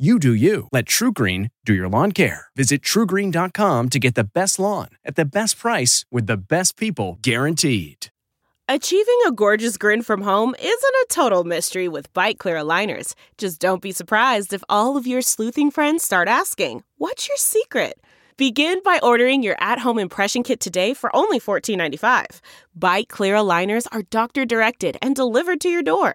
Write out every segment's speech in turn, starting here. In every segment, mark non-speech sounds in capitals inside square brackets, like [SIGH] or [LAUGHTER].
You do you. Let TruGreen do your lawn care. Visit trugreen.com to get the best lawn at the best price with the best people guaranteed. Achieving a gorgeous grin from home isn't a total mystery with Byte Clear aligners. Just don't be surprised if all of your sleuthing friends start asking, What's your secret? Begin by ordering your at home impression kit today for only $14.95. Byte Clear aligners are doctor directed and delivered to your door.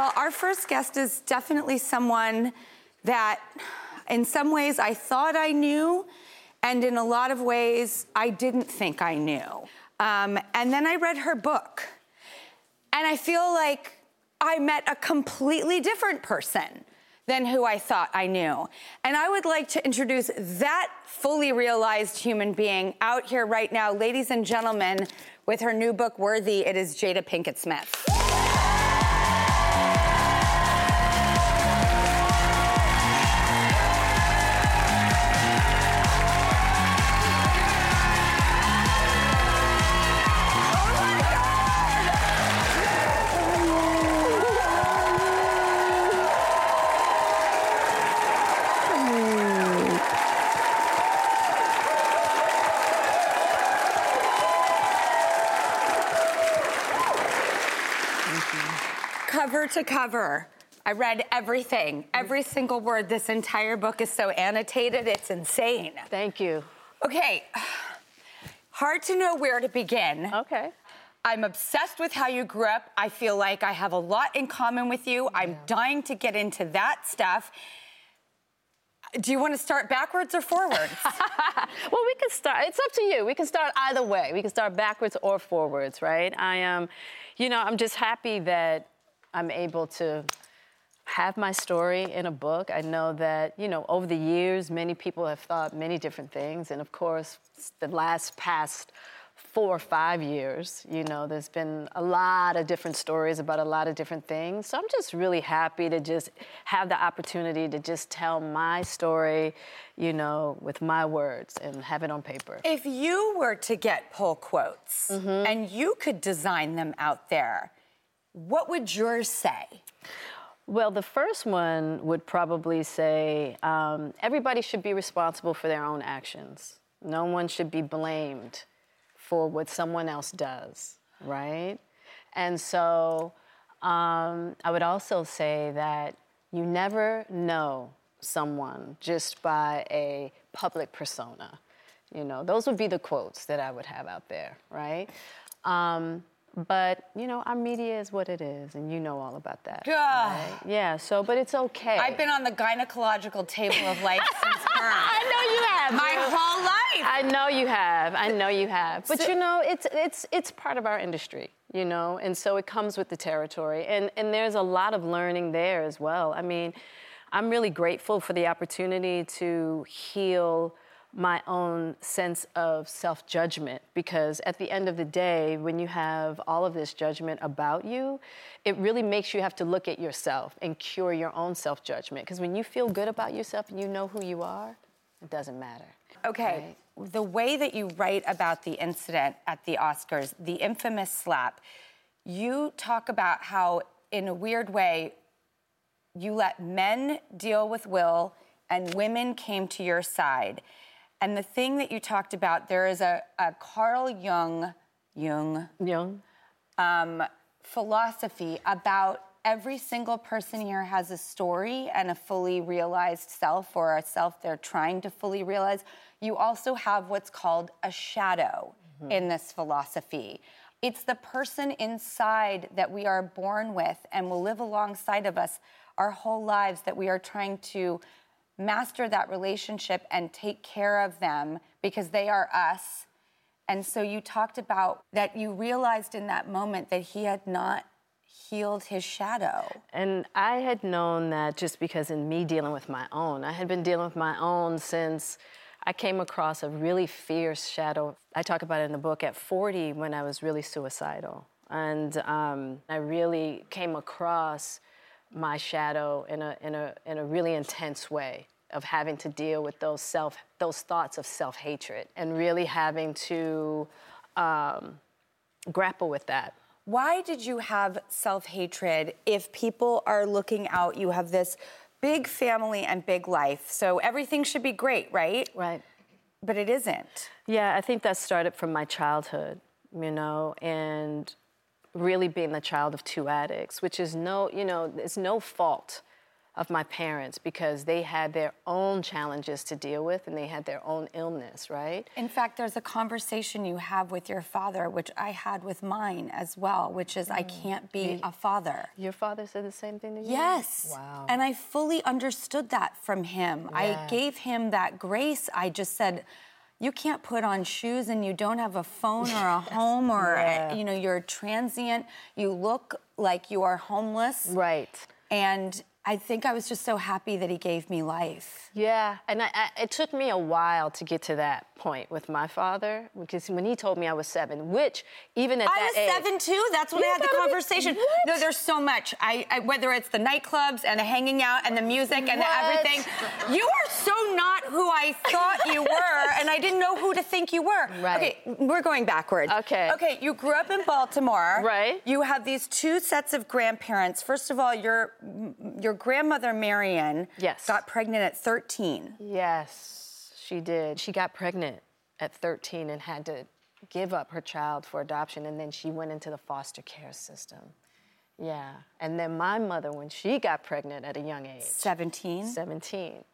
Well, our first guest is definitely someone that, in some ways, I thought I knew, and in a lot of ways, I didn't think I knew. Um, and then I read her book, and I feel like I met a completely different person than who I thought I knew. And I would like to introduce that fully realized human being out here right now, ladies and gentlemen, with her new book, Worthy. It is Jada Pinkett Smith. To cover. I read everything, every single word. This entire book is so annotated, it's insane. Thank you. Okay, hard to know where to begin. Okay. I'm obsessed with how you grew up. I feel like I have a lot in common with you. I'm dying to get into that stuff. Do you want to start backwards or forwards? [LAUGHS] well, we can start. It's up to you. We can start either way. We can start backwards or forwards, right? I am, um, you know, I'm just happy that I'm able to have my story in a book. I know that, you know, over the years, many people have thought many different things. And of course, the last past four or five years, you know, there's been a lot of different stories about a lot of different things. So I'm just really happy to just have the opportunity to just tell my story, you know, with my words and have it on paper. If you were to get pull quotes mm-hmm. and you could design them out there, what would yours say? Well, the first one would probably say um, everybody should be responsible for their own actions. No one should be blamed for what someone else does, right? And so um, I would also say that you never know someone just by a public persona. You know, those would be the quotes that I would have out there, right? Um, but you know, our media is what it is, and you know all about that. Right? Yeah. So, but it's okay. I've been on the gynecological table of life [LAUGHS] since birth. I know you have. My whole life. I know you have. I know you have. But so, you know, it's it's it's part of our industry, you know, and so it comes with the territory, and and there's a lot of learning there as well. I mean, I'm really grateful for the opportunity to heal my own sense of self judgment because at the end of the day, when you have all of this judgment about you, it really makes you have to look at yourself and cure your own self judgment. Because when you feel good about yourself and you know who you are, it doesn't matter. Okay. Right? The way that you write about the incident at the Oscars, the infamous slap, you talk about how, in a weird way, you let men deal with Will and women came to your side. And the thing that you talked about, there is a, a Carl Jung, Jung, Young. um, philosophy about every single person here has a story and a fully realized self or a self they're trying to fully realize. You also have what's called a shadow in this philosophy. It's the person inside that we are born with and will live alongside of us our whole lives that we are trying to master that relationship and take care of them because they are us. And so you talked about that you realized in that moment that he had not healed his shadow. And I had known that just because in me dealing with my own, I had been dealing with my own since I came across a really fierce shadow. I talk about it in the book at 40 when I was really suicidal. And um, I really came across my shadow in a, in, a, in a really intense way of having to deal with those self those thoughts of self-hatred and really having to um, grapple with that Why did you have self hatred if people are looking out? You have this big family and big life, so everything should be great, right? right But it isn't. Yeah, I think that started from my childhood, you know, and really being the child of two addicts, which is no, you know, it's no fault of my parents because they had their own challenges to deal with and they had their own illness, right? In fact, there's a conversation you have with your father, which I had with mine as well, which is I mm. can't be a father. Your father said the same thing to you? Yes. Wow. And I fully understood that from him. I gave him that grace. I just said, you can't put on shoes and you don't have a phone or a [LAUGHS] home or eh, Yeah. you know you're transient. You look like you are homeless. Right. And I think I was just so happy that he gave me life. Yeah, and I, I, it took me a while to get to that point with my father because when he told me I was seven, which even at I that age, I was seven too. That's when I had the be- conversation. What? No, there's so much. I, I whether it's the nightclubs and the hanging out and the music and the everything. You are so not who I thought you [LAUGHS] were, and I didn't know who to think you were. Right. Okay, we're going backwards. Okay. Okay, you grew up in Baltimore. Right. You have these two sets of grandparents. First of all, your your grandmother Marion Yes. got pregnant at 13. Yes, she did. She got pregnant at 13 and had to give up her child for adoption, and then she went into the foster care system. Yeah, and then my mother, when she got pregnant at a young age, 17. 17,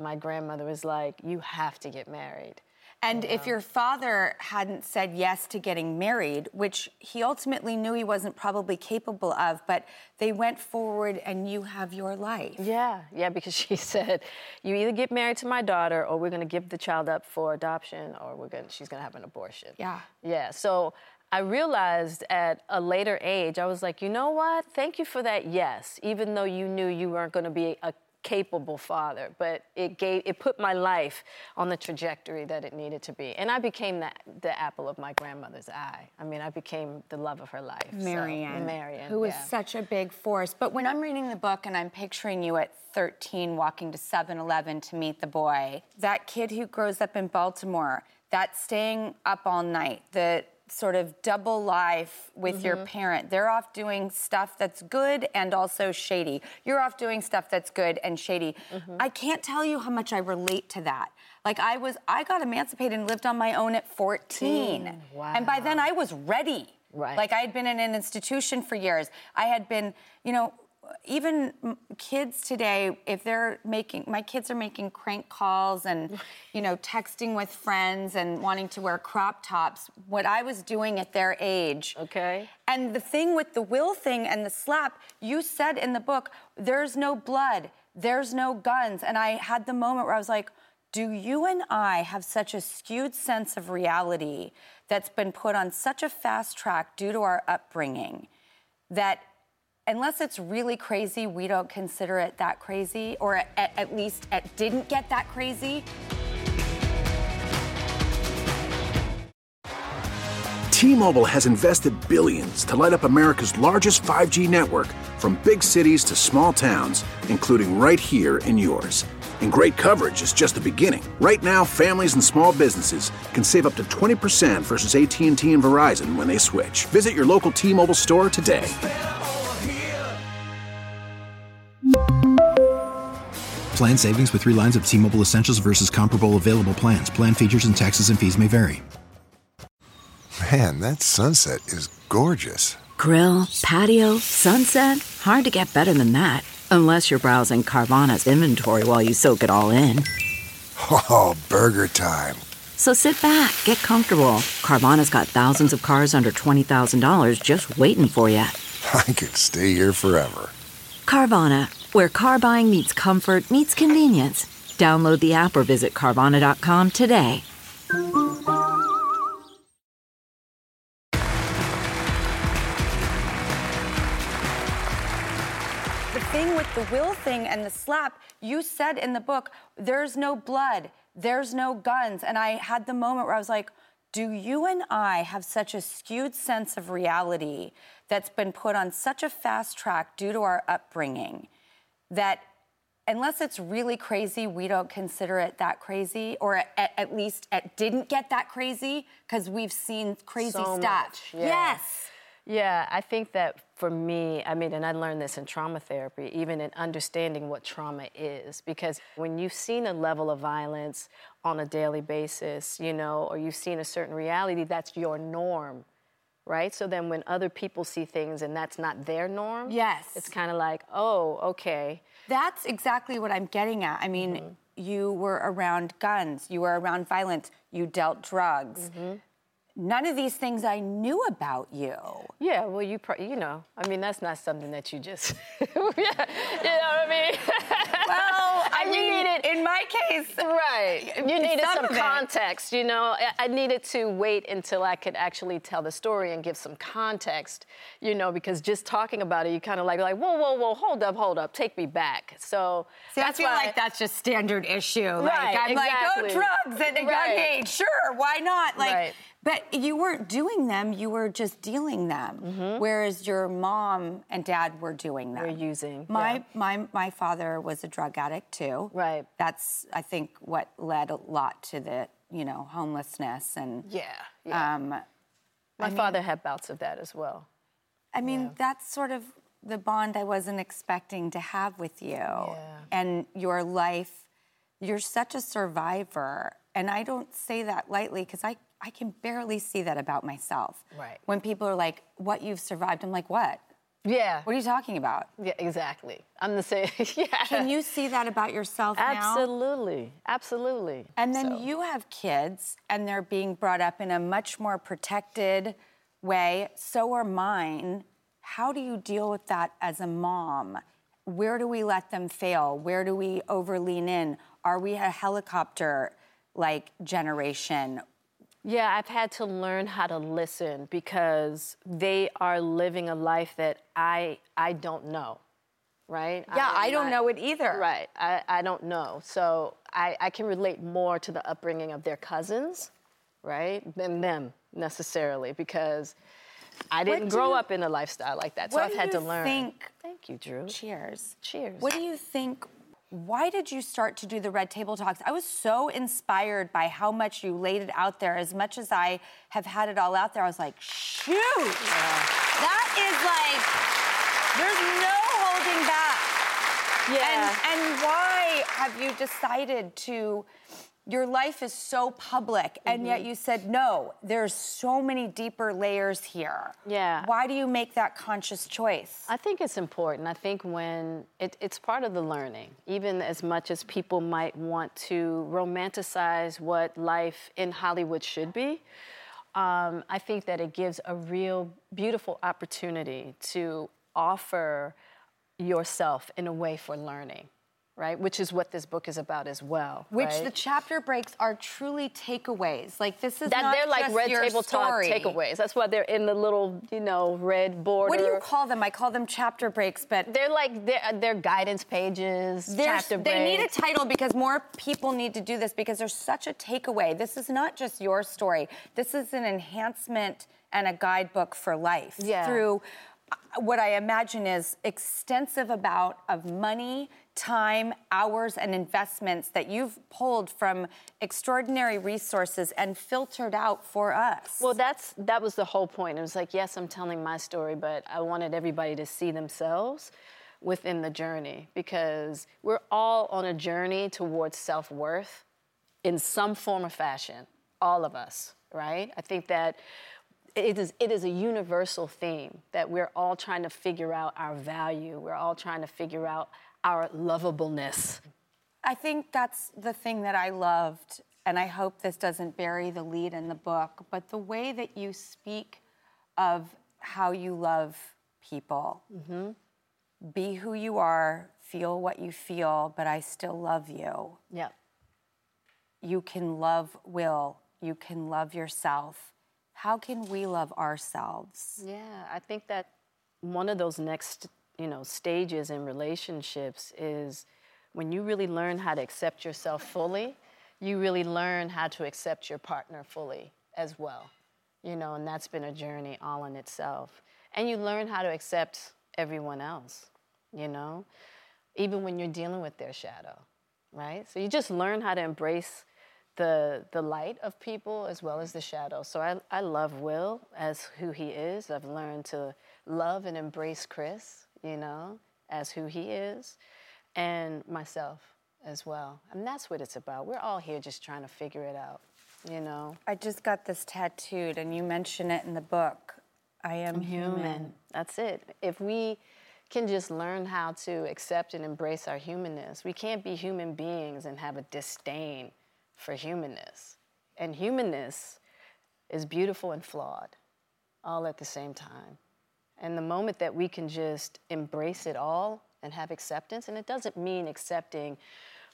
my grandmother was like, You have to get married. And if uh-huh. your father hadn't said yes to getting married, which he ultimately knew he wasn't probably capable of, but they went forward and you have your life. Yeah, yeah, because [LAUGHS] she said, You either get married to my daughter, or we're gonna give the child up for adoption, or we're gonna, she's gonna have an abortion. Yeah. Yeah, so I realized at a later age, I was like, you know what? Thank you for that yes, even though you knew you weren't going to be a capable father, but it gave it put my life on the trajectory that it needed to be. And I became the, the apple of my grandmother's eye. I mean, I became the love of her life. so- Marianne, Marianne. who was yeah. such a big force. But when I'm reading the book and I'm picturing you at 13 walking to 7 Eleven to meet the boy, that kid who grows up in Baltimore, that staying up all night, the sort of double life with your mm-hmm. parent. They're off doing stuff that's good and also shady. You're off doing stuff that's good and shady. Mm-hmm. I can't tell you how much I relate to that. Like I was I got emancipated and lived on my own at 14. Mm, and by then I was ready. Right. Like I had been in an institution for years. I had been, you know, even kids today, if they're making, my kids are making crank calls and, you know, texting with friends and wanting to wear crop tops. What I was doing at their age. Okay. And the thing with the will thing and the slap, you said in the book, there's no blood, there's no guns. And I had the moment where I was like, do you and I have such a skewed sense of reality that's been put on such a fast track due to our upbringing that unless it's really crazy, we don't consider it that crazy, or at, at least it didn't get that crazy? T-Mobile has invested billions to light up America's largest 5G network from big cities to small towns, including right here in yours. And great coverage is just the beginning. Right now, families and small businesses can save up to 20% versus AT&T and Verizon when they switch. Visit your local T-Mobile store today. Plan savings with 3 lines of T-Mobile Essentials versus comparable available plans. Plan features and taxes and fees may vary. Man, that sunset is gorgeous. Grill, patio, sunset. Hard to get better than that. Unless you're browsing Carvana's inventory while you soak it all in. Oh, burger time. So sit back, get comfortable. Carvana's got thousands of cars under $20,000 just waiting for you. I could stay here forever. Carvana, where car buying meets comfort, meets convenience. Download the app or visit Carvana.com today. The thing with the will thing and the slap, you said in the book, there's no blood, there's no guns. And I had the moment where I was like, do you and I have such a skewed sense of reality that's been put on such a fast track due to our upbringing that unless it's really crazy, we don't consider it that crazy, or at, at least it didn't get that crazy because we've seen crazy So stuff. much, yeah. Yes. Yeah, I think that for me, I mean, and I learned this in trauma therapy, even in understanding what trauma is, because when you've seen a level of violence on a daily basis, you know, or you've seen a certain reality, that's your norm, right? So then when other people see things and that's not their norm, Yes. it's kind of like, oh, okay. That's exactly what I'm getting at. I mean, Mm-hmm. you were around guns, you were around violence, you dealt drugs. Mm-hmm. None of these things I knew about you. Yeah, well, you, pro- you know, I mean, that's not something that you just, yeah, [LAUGHS] you know what I mean? Well, [LAUGHS] I And mean, needed- in my case, Right. You needed some some, context, you know. I- I needed to wait until I could actually tell the story and give some context, you know, because just talking about it, you kind of like, like, whoa, whoa, whoa, hold up, hold up, take me back. So See, I that's feel why like that's just standard issue. Like Right, I'm like, oh, exactly. drugs at a young age, sure, why not? Like, Right. But you weren't doing them; you were just dealing them. Whereas your mom and dad were doing them. Were using, My yeah. my my father was a drug addict too. Right. That's I think what led a lot to the you know homelessness and Yeah, yeah. um, My father had bouts of that as well. I mean, that's sort of the bond I wasn't expecting to have with you. And your life, you're such a survivor. And I don't say that lightly because I, I can barely see that about myself. Right. When people are like, what you've survived, I'm like, what? Yeah. What are you talking about? Yeah, exactly. I'm the same. [LAUGHS] yeah. Can you see that about yourself now? Absolutely. Absolutely. And then So- you have kids, and they're being brought up in a much more protected way. So are mine. How do you deal with that as a mom? Where do we let them fail? Where do we over lean in? Are we a helicopter like generation? Yeah, I've had to learn how to listen because they are living a life that I I don't know, right? Yeah, am I don't not- know it either. Right, I, I don't know. So I, I can relate more to the upbringing of their cousins, right, than them necessarily because I didn't grow you- up in a lifestyle like that. So I've had to learn. think- Thank you, Drew. Cheers. Cheers. What do you think? Why did you start to do the Red Table Talks? I was so inspired by how much you laid it out there. As much as I have had it all out there, I was like, shoot, that is like, there's no holding back. Yeah. And, and why have you decided to? Your life is so public, and Mm-hmm. yet you said no. There's so many deeper layers here. Yeah. Why do you make that conscious choice? I think it's important. I think when it, it's part of the learning, even as much as people might want to romanticize what life in Hollywood should be, um, I think that it gives a real beautiful opportunity to offer yourself in a way for learning, right? Which is what this book is about as well. Which right? the chapter breaks are truly takeaways. Like this is that they're like red table story. talk takeaways. That's why they're in the little, you know, red border. What do you call them? I call them chapter breaks, but They're like they're, they're guidance pages, there's- chapter breaks. they need a title because more people need to do this because there's such a takeaway. This is not just your story. This is an enhancement and a guidebook for life Yeah. through uh, what I imagine is extensive amount of money, time, hours, and investments that you've pulled from extraordinary resources and filtered out for us. Well, that's that was the whole point. It was like, yes, I'm telling my story, but I wanted everybody to see themselves within the journey because we're all on a journey towards self-worth in some form or fashion. All of us, right? I think that it is it is a universal theme that we're all trying to figure out our value. We're all trying to figure out our lovableness. I think that's the thing that I loved, and I hope this doesn't bury the lead in the book, but the way that you speak of how you love people. Mm-hmm. Be who you are, feel what you feel, but I still love you. Yeah. You can love Will, you can love yourself. How can we love ourselves? Yeah, I think that one of those next, you know, stages in relationships is when you really learn how to accept yourself fully, you really learn how to accept your partner fully as well. You know, and that's been a journey all in itself. And you learn how to accept everyone else, you know, even when you're dealing with their shadow, right? So you just learn how to embrace the the light of people as well as the shadow. So I, I love Will as who he is. I've learned to love and embrace Chris, you know, as who he is, and myself as well. And that's what it's about. We're all here just trying to figure it out, you know. I just got this tattooed, and you mention it in the book. I am human. That's it. If we can just learn how to accept and embrace our humanness, we can't be human beings and have a disdain for humanness. And humanness is beautiful and flawed all at the same time. And the moment that we can just embrace it all and have acceptance, and it doesn't mean accepting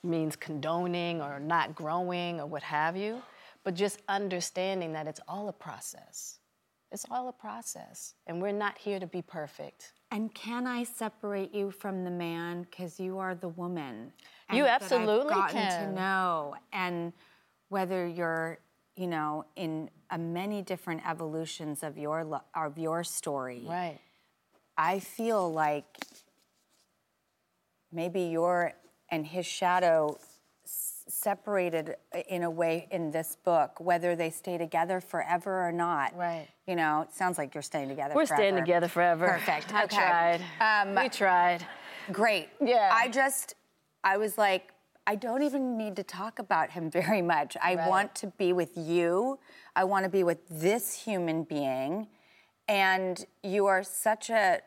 means condoning or not growing or what have you, but just understanding that it's all a process. It's all a process, and we're not here to be perfect. And can I separate you from the man because you are the woman? You and that absolutely I've gotten can. to know, and whether you're, you know, in a many different evolutions of your lo- of your story, Right. I feel like maybe your and his shadow s- separated in a way in this book, whether they stay together forever or not. Right. You know, it sounds like you're staying together. We're forever. staying together forever. Perfect. I okay. tried. Um, we tried. Great. Yeah. I just, I was like, I don't even need to talk about him very much. I Right. want to be with you. I want to be with this human being. And you are such a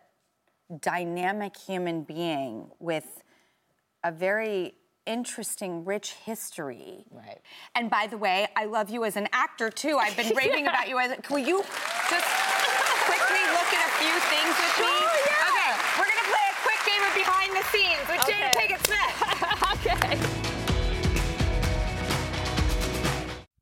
dynamic human being with a very interesting, rich history. Right. And by the way, I love you as an actor too. I've been [LAUGHS] raving about you as. Will you just quickly look at a few things with me? Sure, yeah. Okay, we're gonna play a quick game of behind the scenes with Jada Okay. Smith.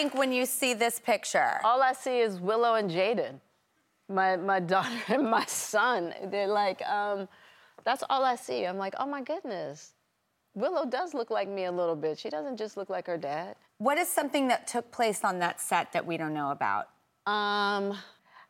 Think when you see this picture? All I see is Willow and Jaden, my my daughter and my son. They're like, um, that's all I see. I'm like, oh my goodness. Willow does look like me a little bit. She doesn't just look like her dad. What is something that took place on that set that we don't know about? Um,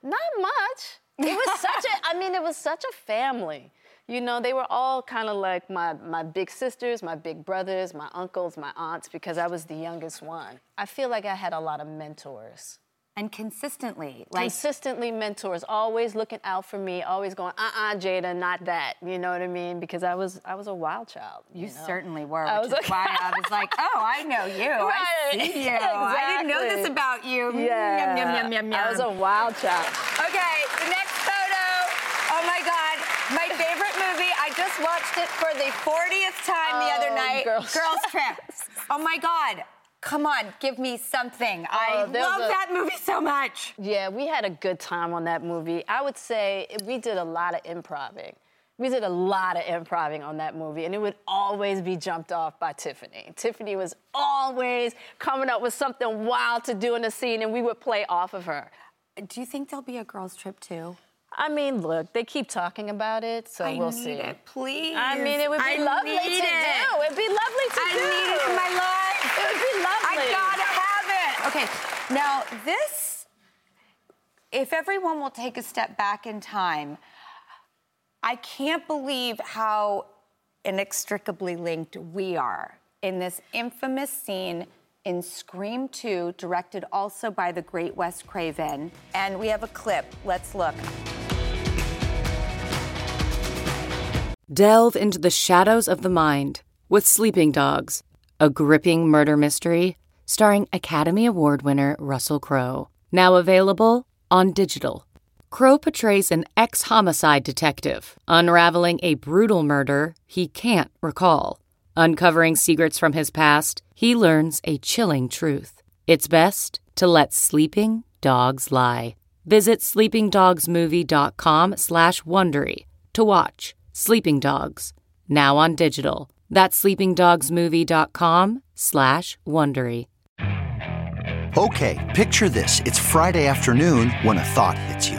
not much. It was such a, I mean, it was such a family. You know, they were all kind of like my, my big sisters, my big brothers, my uncles, my aunts, because I was the youngest one. I feel like I had a lot of mentors. And consistently, like Consistently mentors, always looking out for me, always going, uh-uh, Jada, not that. You know what I mean? Because I was I was a wild child. you know? certainly were, I which was is like- why I was [LAUGHS] like, oh, I know you. I see you. I didn't know this about you. Mm, Yeah. Yum, yum, yum, yum, yum. I was a wild child. Okay, the next photo. Oh my God, my favorite movie. I just watched it for the 40th time the other Oh, night. [LAUGHS] Girls Trip. Oh my God. Come on, give me something. Oh, I Oh, love a- that movie so much. Yeah, we had a good time on that movie. I would say we did a lot of improving. We did a lot of improving on that movie, and it would always be jumped off by Tiffany. Tiffany was always coming up with something wild to do in the scene, and we would play off of her. Do you think there'll be a girls' trip too? I mean, look, they keep talking about it, so I we'll need see. it, please. I mean, it would be I lovely to it. do. It'd be lovely to do. I do. need it in my life. It would be lovely. I gotta have it. Okay, now this, if everyone will take a step back in time, I can't believe how inextricably linked we are in this infamous scene in Scream 2, directed also by the great Wes Craven. And we have a clip. Let's look. Delve into the shadows of the mind with Sleeping Dogs, a gripping murder mystery starring Academy Award winner Russell Crowe. Now available on digital. Crowe portrays an ex homicide detective unraveling a brutal murder he can't recall. Uncovering secrets from his past, he learns a chilling truth. It's best to let sleeping dogs lie. Visit sleepingdogsmovie.com slash Wondery to watch Sleeping Dogs, now on digital. That's sleepingdogsmovie.com slash Wondery. Okay, picture this. It's Friday afternoon when a thought hits you.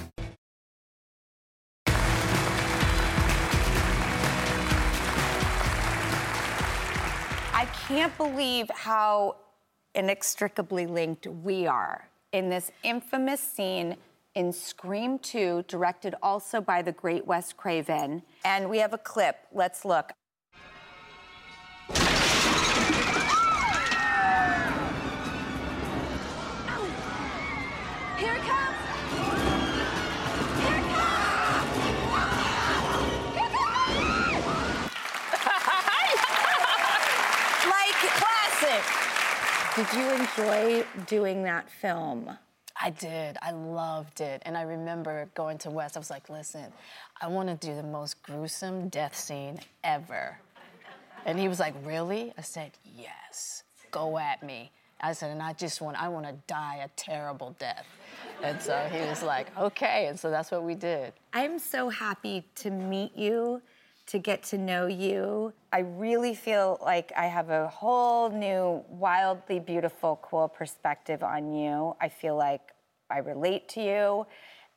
I can't believe how inextricably linked we are in this infamous scene in Scream 2, directed also by the great Wes Craven. And we have a clip. Let's look. Did you enjoy doing that film? I did. I loved it. And I remember going to Wes. I was like, listen, I want to do the most gruesome death scene ever. And he was like, really? I said, yes. Go at me. I said, and I just want, I want to die a terrible death. And so he was like, okay. And so that's what we did. I'm so happy to meet you, to get to know you. I really feel like I have a whole new, wildly beautiful, cool perspective on you. I feel like I relate to you,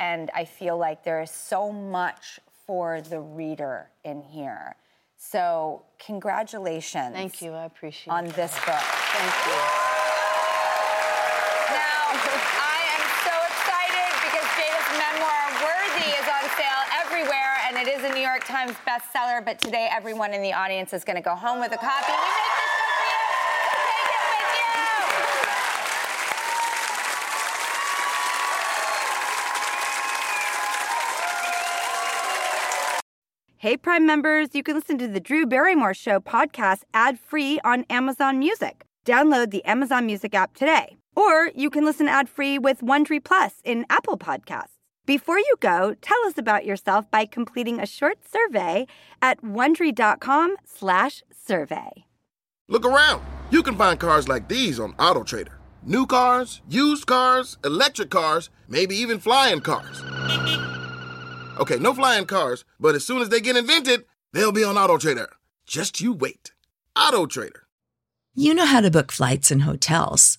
and I feel like there is so much for the reader in here. So, congratulations. Thank you. I appreciate On this book. Thank you. Now, I am so excited because Jada's memoir, Worthy, is on sale everywhere, and it is a New York Times bestseller. But today, everyone in the audience is going to go home with a copy. We make this for you. Take it with you. Hey, Prime members, you can listen to the Drew Barrymore Show podcast ad free on Amazon Music. Download the Amazon Music app today. Or you can listen ad free with Wondery Plus in Apple Podcasts. Before you go, tell us about yourself by completing a short survey at wondery.com/slash survey. Look around. You can find cars like these on AutoTrader. New cars, used cars, electric cars, maybe even flying cars. Okay, no flying cars, but as soon as they get invented, they'll be on Auto Trader. Just you wait. Auto Trader. You know how to book flights and hotels.